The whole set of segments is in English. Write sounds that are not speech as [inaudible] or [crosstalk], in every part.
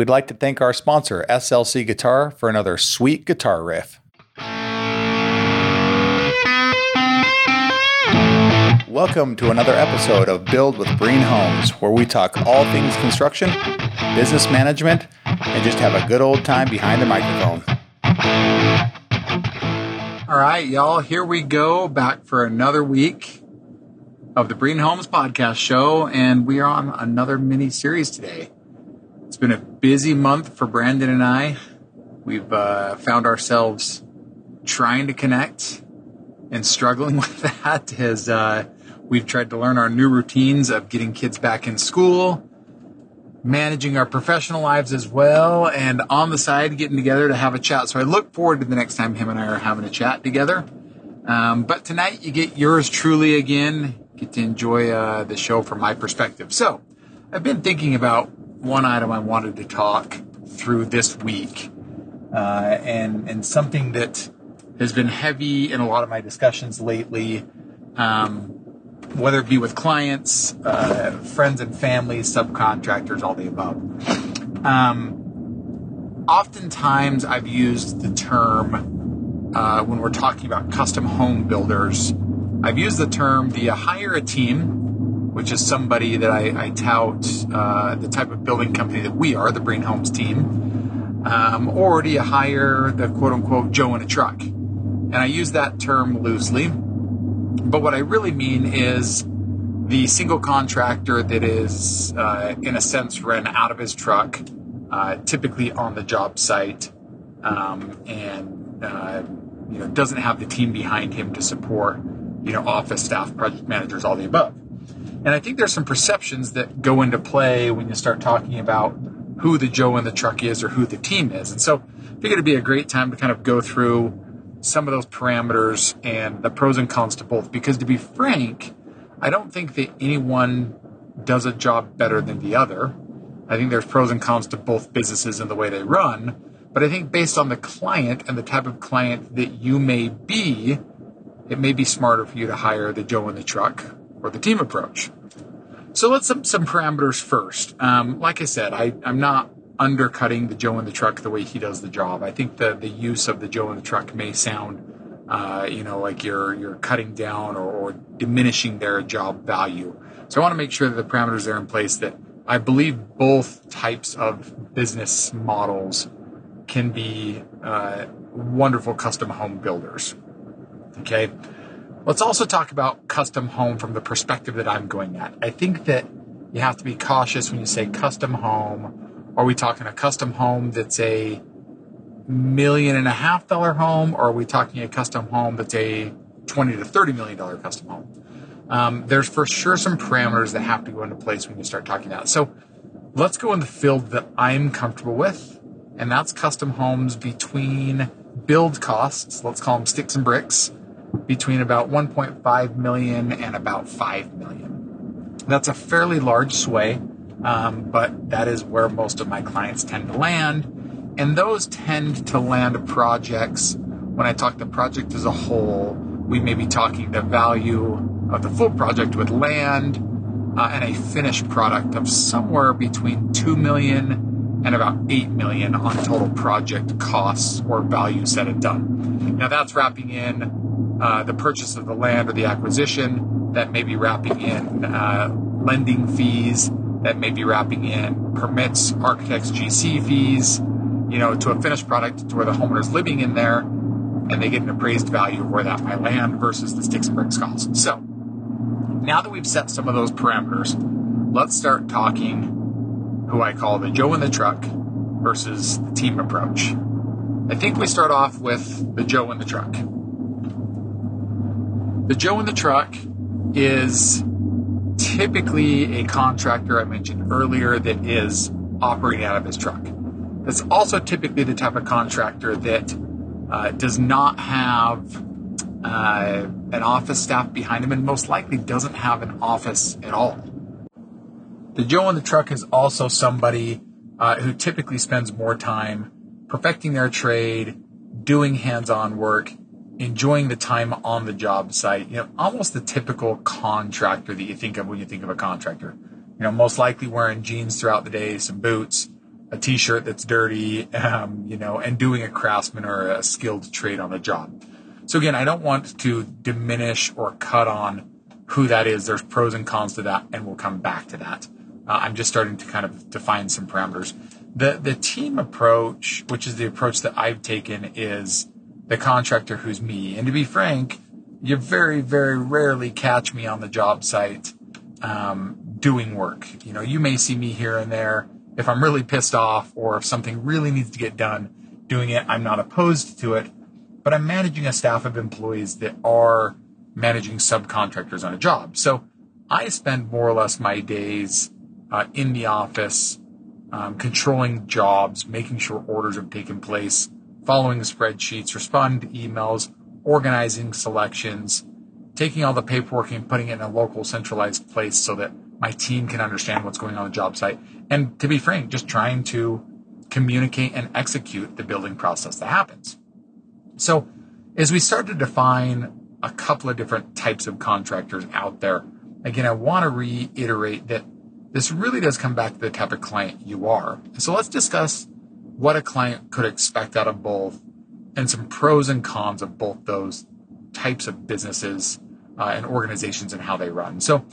We'd like to thank our sponsor, SLC Guitar, for another sweet guitar riff. Welcome to another episode of Build with Breen Homes, where we talk all things construction, business management, and just have a good old time behind the microphone. All right, y'all, here we go back for another week of the Breen Homes podcast show, and we are on another mini series today. It's been a busy month for Brandon and I. We've uh, found ourselves trying to connect and struggling [laughs] with that as uh, we've tried to learn our new routines of getting kids back in school, managing our professional lives as well, and on the side getting together to have a chat. So I look forward to the next time him and I are having a chat together. Um, but tonight you get yours truly again. Get to enjoy uh, the show from my perspective. So I've been thinking about one item I wanted to talk through this week, uh, and and something that has been heavy in a lot of my discussions lately. Um, whether it be with clients, uh, friends and family, subcontractors, all the above. Um, oftentimes, I've used the term uh, when we're talking about custom home builders. I've used the term you hire a team, which is somebody that I, I tout uh, the type of building company that we are, the Breen Homes team, um, or do you hire the quote unquote Joe in a truck? And I use that term loosely but what I really mean is the single contractor that is, uh, in a sense, run out of his truck, uh, typically on the job site, um, and uh, you know doesn't have the team behind him to support, you know, office staff, project managers, all the above. And I think there's some perceptions that go into play when you start talking about who the Joe in the truck is or who the team is. And so I figured it'd be a great time to kind of go through some of those parameters and the pros and cons to both. Because to be frank, I don't think that anyone does a job better than the other. I think there's pros and cons to both businesses and the way they run. But I think based on the client and the type of client that you may be, it may be smarter for you to hire the Joe in the truck or the team approach. So let's some, some parameters first. Um, like I said, I, I'm not undercutting the Joe in the truck the way he does the job. I think the the use of the Joe in the truck may sound, uh, you know, like you're you're cutting down or, or diminishing their job value. So I want to make sure that the parameters are in place that I believe both types of business models can be uh, wonderful custom home builders. Okay. Let's also talk about custom home from the perspective that I'm going at. I think that you have to be cautious when you say custom home are we talking a custom home that's a million and a half dollar home, or are we talking a custom home that's a 20 to 30 million dollar custom home? Um, there's for sure some parameters that have to go into place when you start talking about. It. So let's go in the field that I'm comfortable with, and that's custom homes between build costs, let's call them sticks and bricks, between about 1.5 million and about 5 million. That's a fairly large sway. Um, but that is where most of my clients tend to land. And those tend to land projects. When I talk the project as a whole, we may be talking the value of the full project with land uh, and a finished product of somewhere between 2 million and about 8 million on total project costs or value set and done. Now that's wrapping in uh, the purchase of the land or the acquisition, that may be wrapping in uh, lending fees, that may be wrapping in permits, architects, GC fees, you know, to a finished product to where the homeowner's living in there and they get an appraised value of where that might land versus the sticks and bricks cost. So now that we've set some of those parameters, let's start talking who I call the Joe in the truck versus the team approach. I think we start off with the Joe in the truck. The Joe in the truck is typically a contractor I mentioned earlier that is operating out of his truck. That's also typically the type of contractor that uh, does not have uh, an office staff behind him and most likely doesn't have an office at all. The Joe in the truck is also somebody uh, who typically spends more time perfecting their trade, doing hands on work, enjoying the time on the job site, you know, almost the typical contractor that you think of when you think of a contractor. You know, most likely wearing jeans throughout the day, some boots, a t-shirt that's dirty, [laughs] um, you know, and doing a craftsman or a skilled trade on the job. So again, I don't want to diminish or cut on who that is. There's pros and cons to that, and we'll come back to that. Uh, I'm just starting to kind of define some parameters. The the team approach, which is the approach that I've taken, is the contractor who's me. And to be frank, you very, very rarely catch me on the job site um, doing work. You know, you may see me here and there if I'm really pissed off or if something really needs to get done. Doing it, I'm not opposed to it, but I'm managing a staff of employees that are managing subcontractors on a job. So I spend more or less my days uh, in the office, um, controlling jobs, making sure orders have taken place, following spreadsheets, responding to emails, organizing selections, taking all the paperwork and putting it in a local centralized place so that my team can understand what's going on the job site. And to be frank, just trying to communicate and execute the building process that happens. So as we start to define a couple of different types of contractors out there, again, I want to reiterate that this really does come back to the type of client you are. So let's discuss what a client could expect out of both and some pros and cons of both those types of businesses uh, and organizations and how they run. So,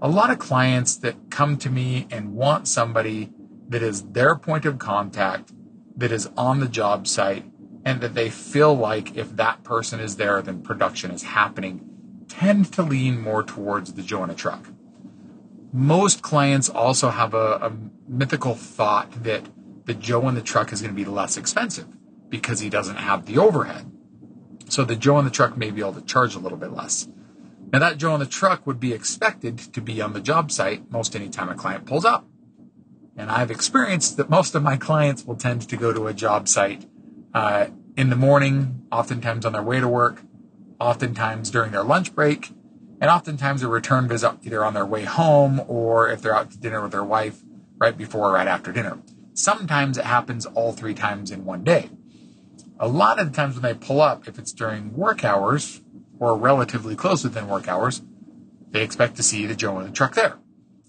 a lot of clients that come to me and want somebody that is their point of contact, that is on the job site, and that they feel like if that person is there, then production is happening, tend to lean more towards the Joe in a truck. Most clients also have a, a mythical thought that the Joe in the truck is going to be less expensive because he doesn't have the overhead. So the Joe in the truck may be able to charge a little bit less. Now that Joe in the truck would be expected to be on the job site most anytime a client pulls up. And I've experienced that most of my clients will tend to go to a job site uh, in the morning, oftentimes on their way to work, oftentimes during their lunch break, and oftentimes a return visit either on their way home or if they're out to dinner with their wife right before or right after dinner. Sometimes it happens all three times in one day. A lot of the times when they pull up, if it's during work hours or relatively close within work hours, they expect to see the Joe in the truck there.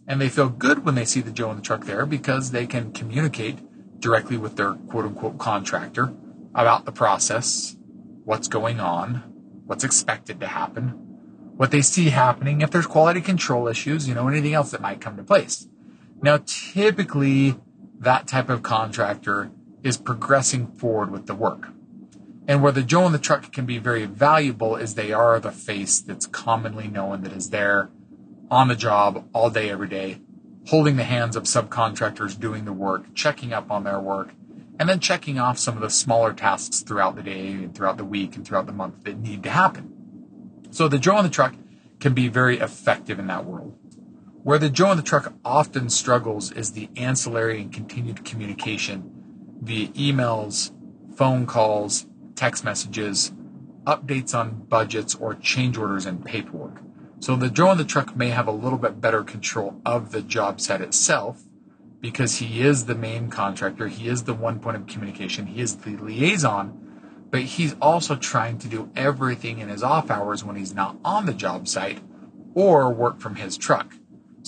And they feel good when they see the Joe in the truck there because they can communicate directly with their quote unquote contractor about the process, what's going on, what's expected to happen, what they see happening, if there's quality control issues, you know, anything else that might come to place. Now, typically, that type of contractor is progressing forward with the work. And where the Joe in the truck can be very valuable is they are the face that's commonly known that is there on the job all day, every day, holding the hands of subcontractors doing the work, checking up on their work, and then checking off some of the smaller tasks throughout the day and throughout the week and throughout the month that need to happen. So the Joe on the truck can be very effective in that world. Where the Joe on the truck often struggles is the ancillary and continued communication via emails, phone calls, text messages, updates on budgets, or change orders and paperwork. So the Joe on the truck may have a little bit better control of the job site itself because he is the main contractor, he is the one point of communication, he is the liaison, but he's also trying to do everything in his off hours when he's not on the job site or work from his truck.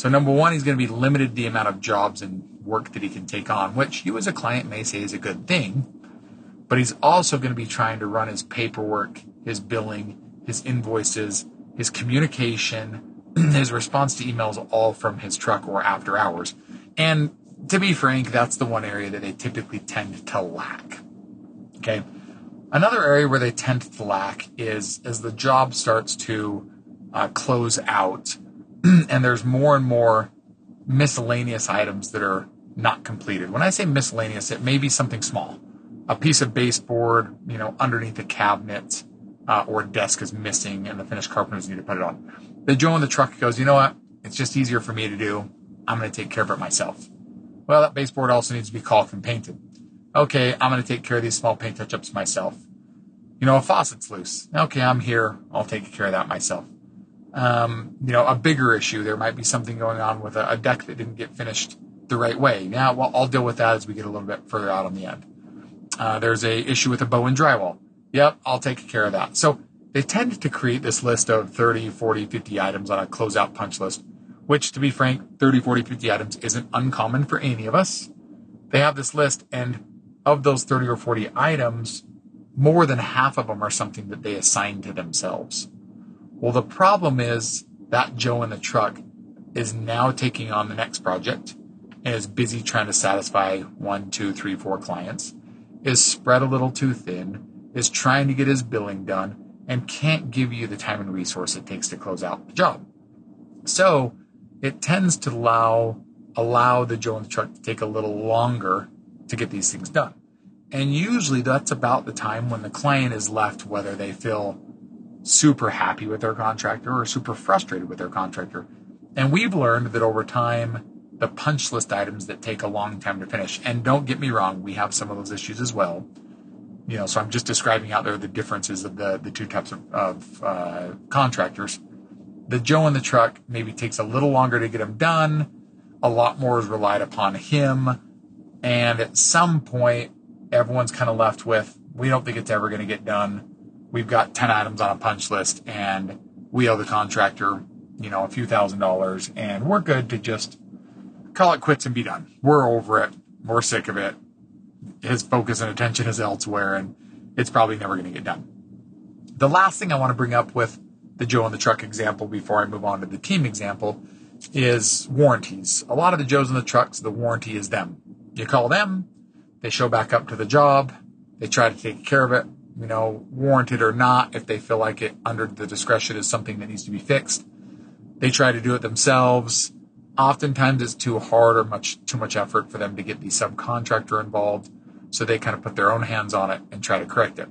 So number one, he's going to be limited the amount of jobs and work that he can take on, which you as a client may say is a good thing, but he's also going to be trying to run his paperwork, his billing, his invoices, his communication, [clears throat] his response to emails all from his truck or after hours. And to be frank, that's the one area that they typically tend to lack. Okay. Another area where they tend to lack is as the job starts to uh, close out [clears throat] and there's more and more miscellaneous items that are not completed. When I say miscellaneous, it may be something small. A piece of baseboard, you know, underneath a cabinet uh, or a desk is missing and the finished carpenters need to put it on. The Joe in the truck goes, you know what? It's just easier for me to do. I'm going to take care of it myself. Well, that baseboard also needs to be caulked and painted. Okay, I'm going to take care of these small paint touch-ups myself. You know, a faucet's loose. Okay, I'm here. I'll take care of that myself. Um, you know, a bigger issue. There might be something going on with a, a deck that didn't get finished the right way. Now, well, I'll deal with that as we get a little bit further out on the end. Uh, there's a issue with a Bowen drywall. Yep, I'll take care of that. So they tend to create this list of 30, 40, 50 items on a closeout punch list which to be frank, 30, 40, 50 items isn't uncommon for any of us. they have this list, and of those 30 or 40 items, more than half of them are something that they assign to themselves. Well, the problem is that Joe in the truck is now taking on the next project and is busy trying to satisfy one, two, three, four clients, is spread a little too thin, is trying to get his billing done, and can't give you the time and resource it takes to close out the job. So it tends to allow allow the Joe in the truck to take a little longer to get these things done. And usually that's about the time when the client is left whether they feel super happy with their contractor or super frustrated with their contractor. And we've learned that over time, the punch list items that take a long time to finish, and don't get me wrong, we have some of those issues as well. You know, so I'm just describing out there the differences of the, the two types of, of uh, contractors. The Joe in the truck maybe takes a little longer to get them done. A lot more is relied upon him. And at some point, everyone's kind of left with, we don't think it's ever going to get done we've got 10 items on a punch list and we owe the contractor, you know, a few thousand dollars and we're good to just call it quits and be done. We're over it. We're sick of it. His focus and attention is elsewhere and it's probably never going to get done. The last thing I want to bring up with the Joe in the truck example before I move on to the team example is warranties. A lot of the Joes in the trucks, the warranty is them. You call them, they show back up to the job, they try to take care of it, you know, warranted or not, if they feel like it under the discretion is something that needs to be fixed. They try to do it themselves. Oftentimes it's too hard or much too much effort for them to get the subcontractor involved. So they kind of put their own hands on it and try to correct it.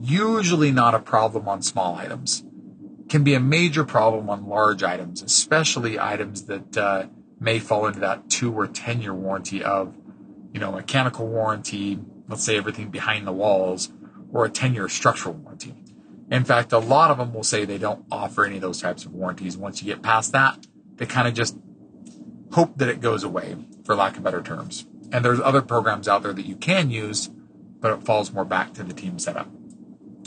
Usually not a problem on small items. Can be a major problem on large items, especially items that uh, may fall into that two or ten year warranty of, you know, mechanical warranty. Let's say everything behind the walls or a 10 year structural warranty. In fact, a lot of them will say they don't offer any of those types of warranties. Once you get past that, they kind of just hope that it goes away, for lack of better terms. And there's other programs out there that you can use, but it falls more back to the team setup.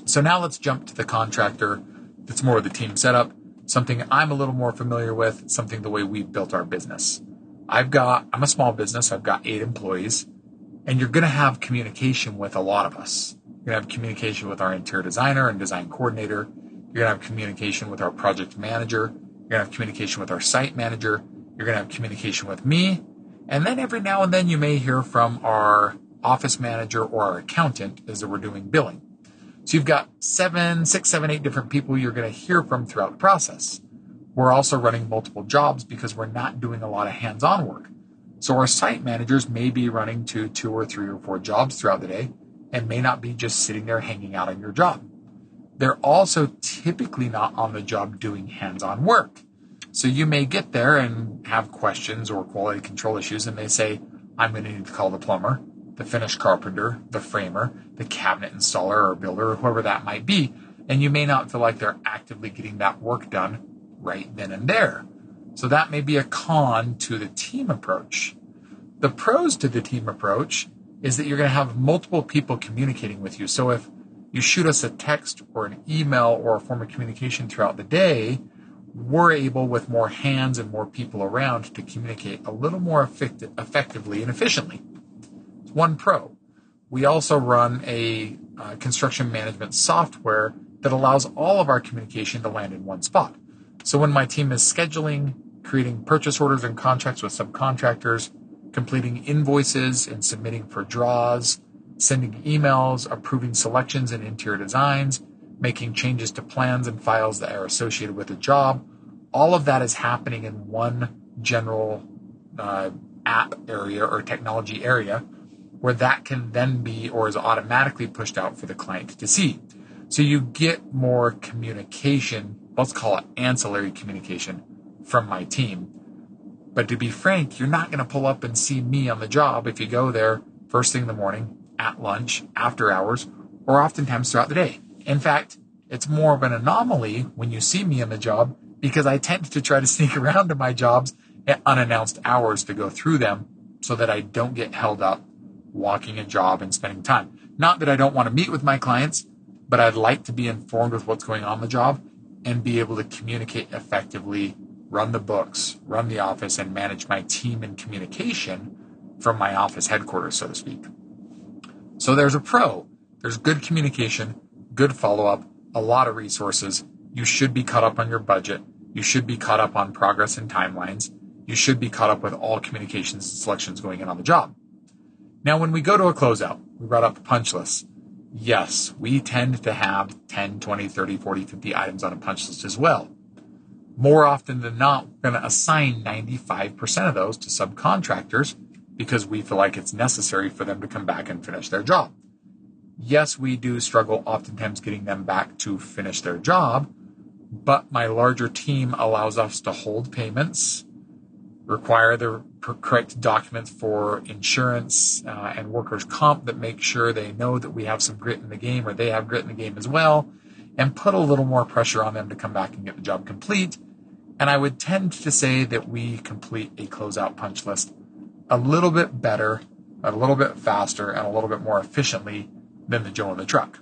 So now let's jump to the contractor that's more of the team setup, something I'm a little more familiar with, something the way we've built our business. I've got, I'm a small business, I've got eight employees, and you're going to have communication with a lot of us. You're going to have communication with our interior designer and design coordinator. You're going to have communication with our project manager. You're going to have communication with our site manager. You're going to have communication with me. And then every now and then you may hear from our office manager or our accountant as we're doing billing. So you've got seven, six, seven, eight different people you're going to hear from throughout the process. We're also running multiple jobs because we're not doing a lot of hands-on work. So our site managers may be running to two or three or four jobs throughout the day and may not be just sitting there hanging out on your job. They're also typically not on the job doing hands on work. So you may get there and have questions or quality control issues, and they say, I'm going to need to call the plumber, the finished carpenter, the framer, the cabinet installer or builder, or whoever that might be. And you may not feel like they're actively getting that work done right then and there. So that may be a con to the team approach. The pros to the team approach is that you're going to have multiple people communicating with you. So if you shoot us a text or an email or a form of communication throughout the day, we're able, with more hands and more people around, to communicate a little more effect- effectively and efficiently. It's one pro. We also run a uh, construction management software that allows all of our communication to land in one spot. So when my team is scheduling, creating purchase orders and contracts with subcontractors, completing invoices and submitting for draws, sending emails, approving selections and interior designs, making changes to plans and files that are associated with the job. All of that is happening in one general uh, app area or technology area where that can then be or is automatically pushed out for the client to see. So you get more communication, let's call it ancillary communication from my team but to be frank, you're not going to pull up and see me on the job if you go there first thing in the morning, at lunch, after hours, or oftentimes throughout the day. In fact, it's more of an anomaly when you see me on the job because I tend to try to [laughs] sneak around to my jobs at unannounced hours to go through them so that I don't get held up walking a job and spending time. Not that I don't want to meet with my clients, but I'd like to be informed with what's going on the job and be able to communicate effectively run the books, run the office, and manage my team and communication from my office headquarters, so to speak. So there's a pro. There's good communication, good follow up, a lot of resources. You should be caught up on your budget. You should be caught up on progress and timelines. You should be caught up with all communications and selections going in on the job. Now, when we go to a closeout, we brought up the punch list. Yes, we tend to have 10, 20, 30, 40, 50 items on a punch list as well. More often than not, we're going to assign 95% of those to subcontractors because we feel like it's necessary for them to come back and finish their job. Yes, we do struggle oftentimes getting them back to finish their job, but my larger team allows us to hold payments, require the correct documents for insurance uh, and workers' comp that make sure they know that we have some grit in the game or they have grit in the game as well, and put a little more pressure on them to come back and get the job complete. And I would tend to say that we complete a closeout punch list a little bit better, a little bit faster, and a little bit more efficiently than the Joe in the truck.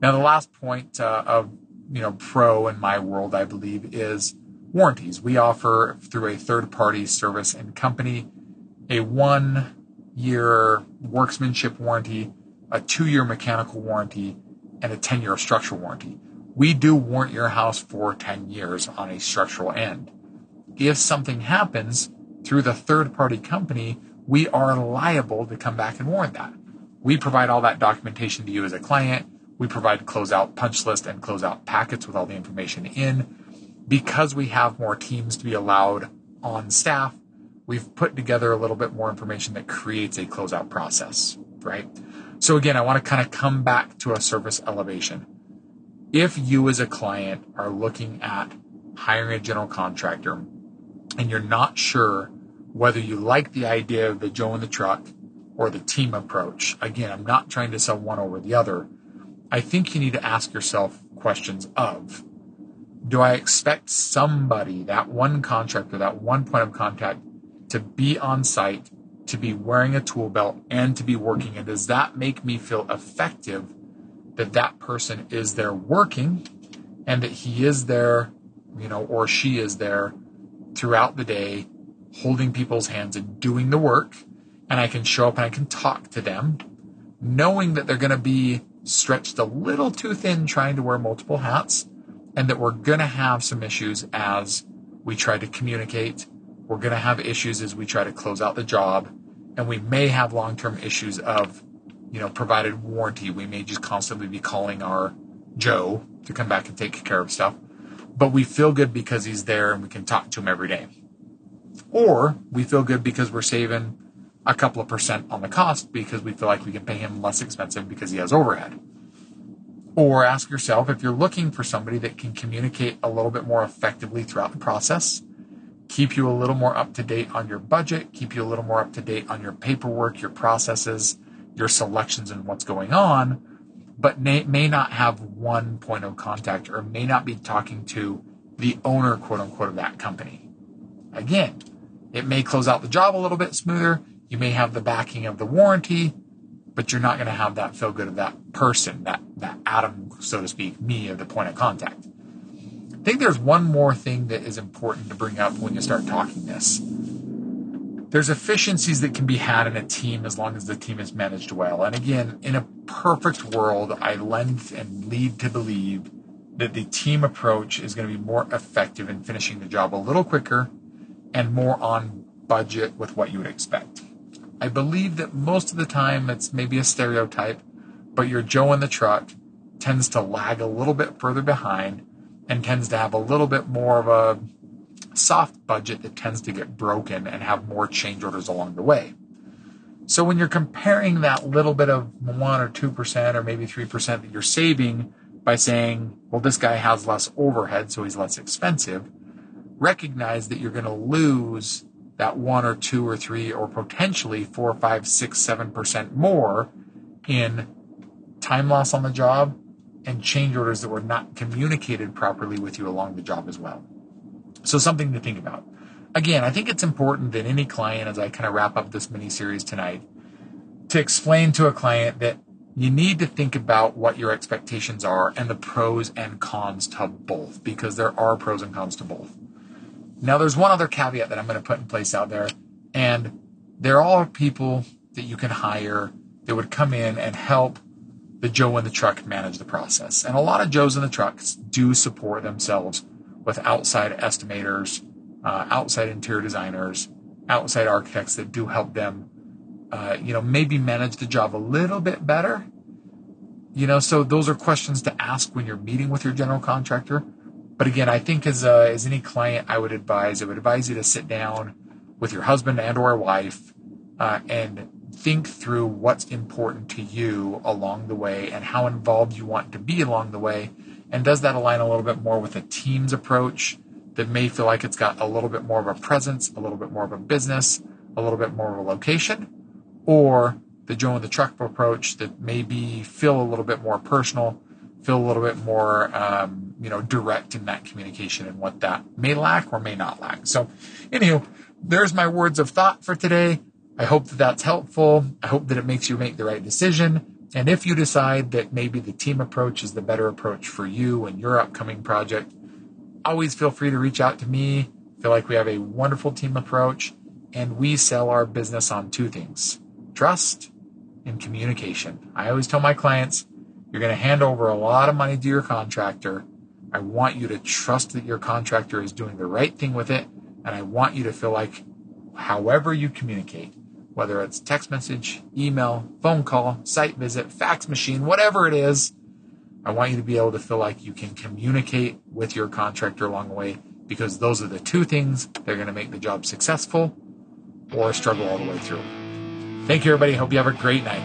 Now, the last point uh, of you know pro in my world, I believe, is warranties. We offer through a third-party service and company a one-year workmanship warranty, a two-year mechanical warranty, and a 10-year structural warranty. We do warrant your house for 10 years on a structural end. If something happens through the third-party company, we are liable to come back and warrant that. We provide all that documentation to you as a client. We provide closeout punch list and closeout packets with all the information in. Because we have more teams to be allowed on staff, we've put together a little bit more information that creates a closeout process, right? So again, I want to kind of come back to a service elevation. If you as a client are looking at hiring a general contractor and you're not sure whether you like the idea of the Joe in the truck or the team approach. Again, I'm not trying to sell one over the other. I think you need to ask yourself questions of do I expect somebody, that one contractor, that one point of contact, to be on site, to be wearing a tool belt, and to be working? And does that make me feel effective that that person is there working and that he is there, you know, or she is there throughout the day, holding people's hands and doing the work? and I can show up and I can talk to them, knowing that they're going to be stretched a little too thin trying to wear multiple hats, and that we're going to have some issues as we try to communicate. We're going to have issues as we try to close out the job, and we may have long term issues of, you know, provided warranty. We may just constantly be calling our Joe to come back and take care of stuff, but we feel good because he's there and we can talk to him every day. Or we feel good because we're saving a couple of percent on the cost because we feel like we can pay him less expensive because he has overhead. Or ask yourself if you're looking for somebody that can communicate a little bit more effectively throughout the process, keep you a little more up to date on your budget, keep you a little more up to date on your paperwork, your processes, your selections, and what's going on, but may, may not have one point of contact or may not be talking to the owner, quote unquote, of that company. Again, it may close out the job a little bit smoother you may have the backing of the warranty, but you're not going to have that feel good of that person, that, that atom, so to speak, me of the point of contact. I think there's one more thing that is important to bring up when you start talking this. There's efficiencies that can be had in a team as long as the team is managed well. And again, in a perfect world, I lend and lead to believe that the team approach is going to be more effective in finishing the job a little quicker and more on budget with what you would expect. I believe that most of the time it's maybe a stereotype, but your Joe in the truck tends to lag a little bit further behind and tends to have a little bit more of a soft budget that tends to get broken and have more change orders along the way. So when you're comparing that little bit of 1 or 2% or maybe 3% that you're saving by saying, well, this guy has less overhead, so he's less expensive, recognize that you're going to lose that one or two or three or potentially four, five, six, seven percent more in time loss on the job and change orders that were not communicated properly with you along the job as well. So something to think about. Again, I think it's important that any client, as I kind of wrap up this mini series tonight, to explain to a client that you need to think about what your expectations are and the pros and cons to both because there are pros and cons to both. Now, there's one other caveat that I'm going to put in place out there, and there are people that you can hire that would come in and help the Joe in the truck manage the process. And a lot of Joes in the trucks do support themselves with outside estimators, uh, outside interior designers, outside architects that do help them, uh, you know, maybe manage the job a little bit better. You know, so those are questions to ask when you're meeting with your general contractor. But again, I think as uh, as any client, I would advise I would advise you to sit down with your husband and or wife uh, and think through what's important to you along the way and how involved you want to be along the way. And does that align a little bit more with a team's approach that may feel like it's got a little bit more of a presence, a little bit more of a business, a little bit more of a location, or the Joe in the truck approach that maybe feel a little bit more personal, feel a little bit more, um, you know, direct in that communication and what that may lack or may not lack. So, anywho, there's my words of thought for today. I hope that that's helpful. I hope that it makes you make the right decision. And if you decide that maybe the team approach is the better approach for you and your upcoming project, always feel free to reach out to me. I feel like we have a wonderful team approach and we sell our business on two things trust and communication. I always tell my clients, you're going to hand over a lot of money to your contractor. I want you to trust that your contractor is doing the right thing with it. And I want you to feel like however you communicate, whether it's text message, email, phone call, site visit, fax machine, whatever it is, I want you to be able to feel like you can communicate with your contractor along the way because those are the two things that are going to make the job successful or struggle all the way through. Thank you, everybody. Hope you have a great night.